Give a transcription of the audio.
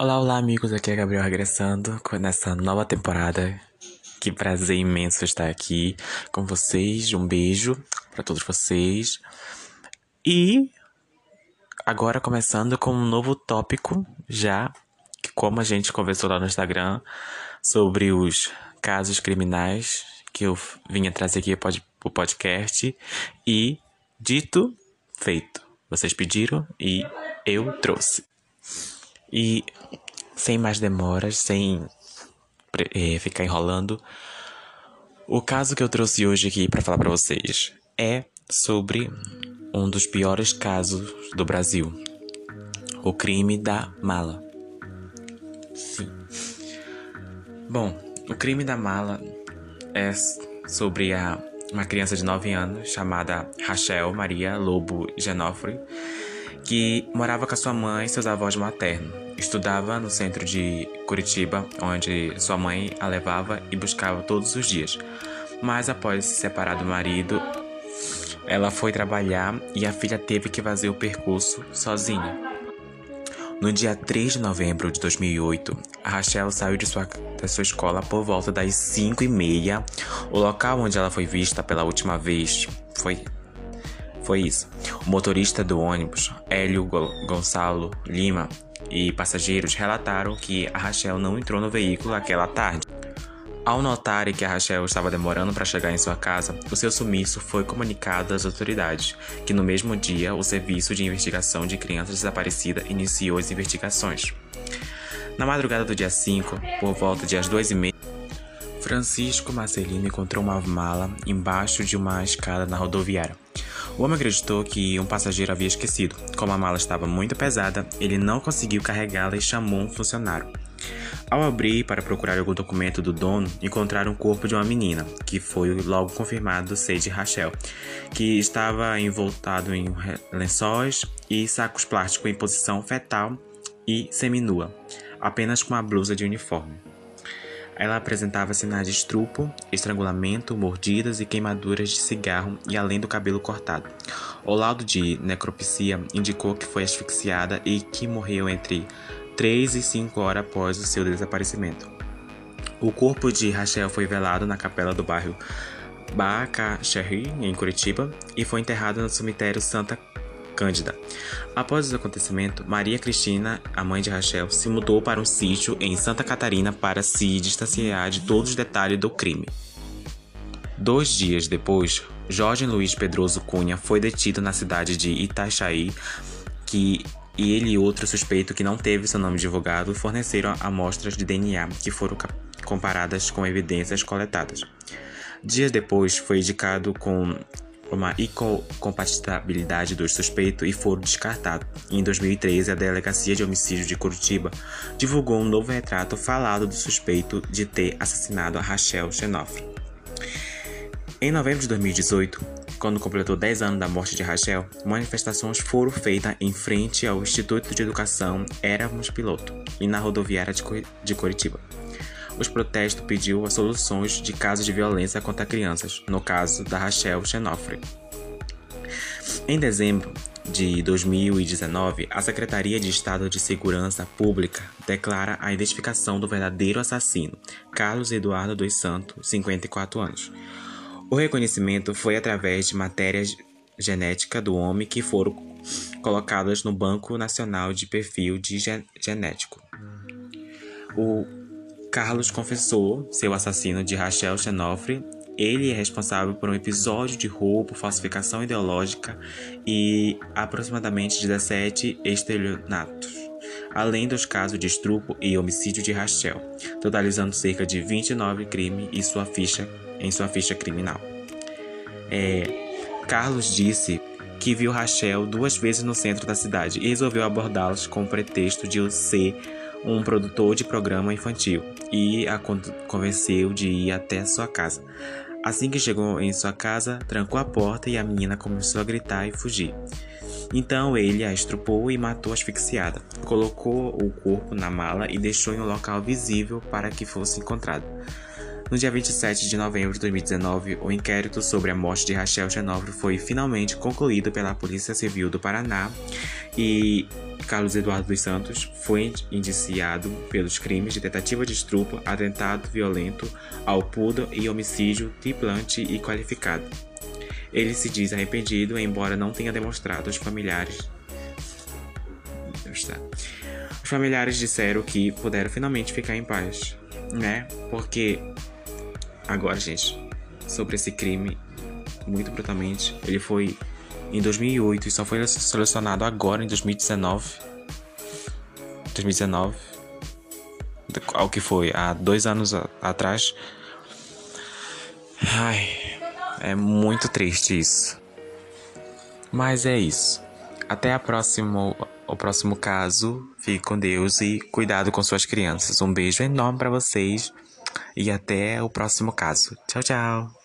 Olá, olá, amigos. Aqui é Gabriel regressando nessa nova temporada. Que prazer imenso estar aqui com vocês. Um beijo para todos vocês. E agora começando com um novo tópico, já que como a gente conversou lá no Instagram sobre os casos criminais que eu vinha trazer aqui o podcast e dito feito. Vocês pediram e eu trouxe. E sem mais demoras, sem é, ficar enrolando, o caso que eu trouxe hoje aqui para falar para vocês é sobre um dos piores casos do Brasil: o crime da mala. Sim. Bom, o crime da mala é sobre a, uma criança de 9 anos chamada Rachel Maria Lobo Genofre que morava com a sua mãe e seus avós maternos. Estudava no centro de Curitiba, onde sua mãe a levava e buscava todos os dias. Mas após se separar do marido, ela foi trabalhar e a filha teve que fazer o percurso sozinha. No dia 3 de novembro de 2008, a Rachel saiu de sua, da sua escola por volta das 5 e meia. O local onde ela foi vista pela última vez foi foi isso. O motorista do ônibus, Hélio Gonçalo Lima, e passageiros relataram que a Rachel não entrou no veículo aquela tarde. Ao notarem que a Rachel estava demorando para chegar em sua casa, o seu sumiço foi comunicado às autoridades, que no mesmo dia o Serviço de Investigação de Crianças Desaparecidas iniciou as investigações. Na madrugada do dia 5, por volta de e meia, Francisco Marcelino encontrou uma mala embaixo de uma escada na rodoviária. O homem acreditou que um passageiro havia esquecido. Como a mala estava muito pesada, ele não conseguiu carregá-la e chamou um funcionário. Ao abrir para procurar algum documento do dono, encontraram o corpo de uma menina, que foi logo confirmado ser de Rachel, que estava envoltado em lençóis e sacos plásticos em posição fetal e seminua, apenas com a blusa de uniforme. Ela apresentava sinais de estrupo, estrangulamento, mordidas e queimaduras de cigarro e além do cabelo cortado. O laudo de necropsia indicou que foi asfixiada e que morreu entre 3 e 5 horas após o seu desaparecimento. O corpo de Rachel foi velado na capela do bairro Bacaxerri, em Curitiba, e foi enterrado no cemitério Santa Cândida. Após o acontecimento, Maria Cristina, a mãe de Rachel, se mudou para um sítio em Santa Catarina para se distanciar de todos os detalhes do crime. Dois dias depois, Jorge Luiz Pedroso Cunha foi detido na cidade de Itaixaí, que e ele e outro suspeito que não teve seu nome divulgado forneceram amostras de DNA que foram comparadas com evidências coletadas. Dias depois, foi indicado com uma incompatibilidade dos suspeitos e foram descartados. Em 2013, a Delegacia de Homicídio de Curitiba divulgou um novo retrato falado do suspeito de ter assassinado a Rachel Xenofre. Em novembro de 2018, quando completou 10 anos da morte de Rachel, manifestações foram feitas em frente ao Instituto de Educação Éramos Piloto e na rodoviária de Curitiba os protestos pediu as soluções de casos de violência contra crianças, no caso da Rachel Xenofre. Em dezembro de 2019, a Secretaria de Estado de Segurança Pública declara a identificação do verdadeiro assassino, Carlos Eduardo dos Santos, 54 anos. O reconhecimento foi através de matérias genética do homem que foram colocadas no Banco Nacional de Perfil de Genético. O Carlos confessou ser o assassino de Rachel Chenofre. Ele é responsável por um episódio de roubo, falsificação ideológica e aproximadamente 17 estelionatos, além dos casos de estupro e homicídio de Rachel, totalizando cerca de 29 crimes em sua ficha, em sua ficha criminal. É, Carlos disse que viu Rachel duas vezes no centro da cidade e resolveu abordá-las com o pretexto de ser um produtor de programa infantil e a convenceu de ir até sua casa. Assim que chegou em sua casa, trancou a porta e a menina começou a gritar e fugir. Então ele a estrupou e matou asfixiada. Colocou o corpo na mala e deixou em um local visível para que fosse encontrado. No dia 27 de novembro de 2019, o inquérito sobre a morte de Rachel Genóvio foi finalmente concluído pela Polícia Civil do Paraná e Carlos Eduardo dos Santos foi indiciado pelos crimes de tentativa de estupro, atentado violento ao pudor e homicídio triplante e qualificado. Ele se diz arrependido, embora não tenha demonstrado aos familiares. Os familiares disseram que puderam finalmente ficar em paz, né? Porque agora, gente, sobre esse crime, muito brutalmente, ele foi em 2008 e só foi selecionado agora em 2019. 2019. Ao que foi há dois anos atrás. Ai, é muito triste isso. Mas é isso. Até a próximo, o próximo caso. Fique com Deus e cuidado com suas crianças. Um beijo enorme para vocês e até o próximo caso. Tchau, tchau.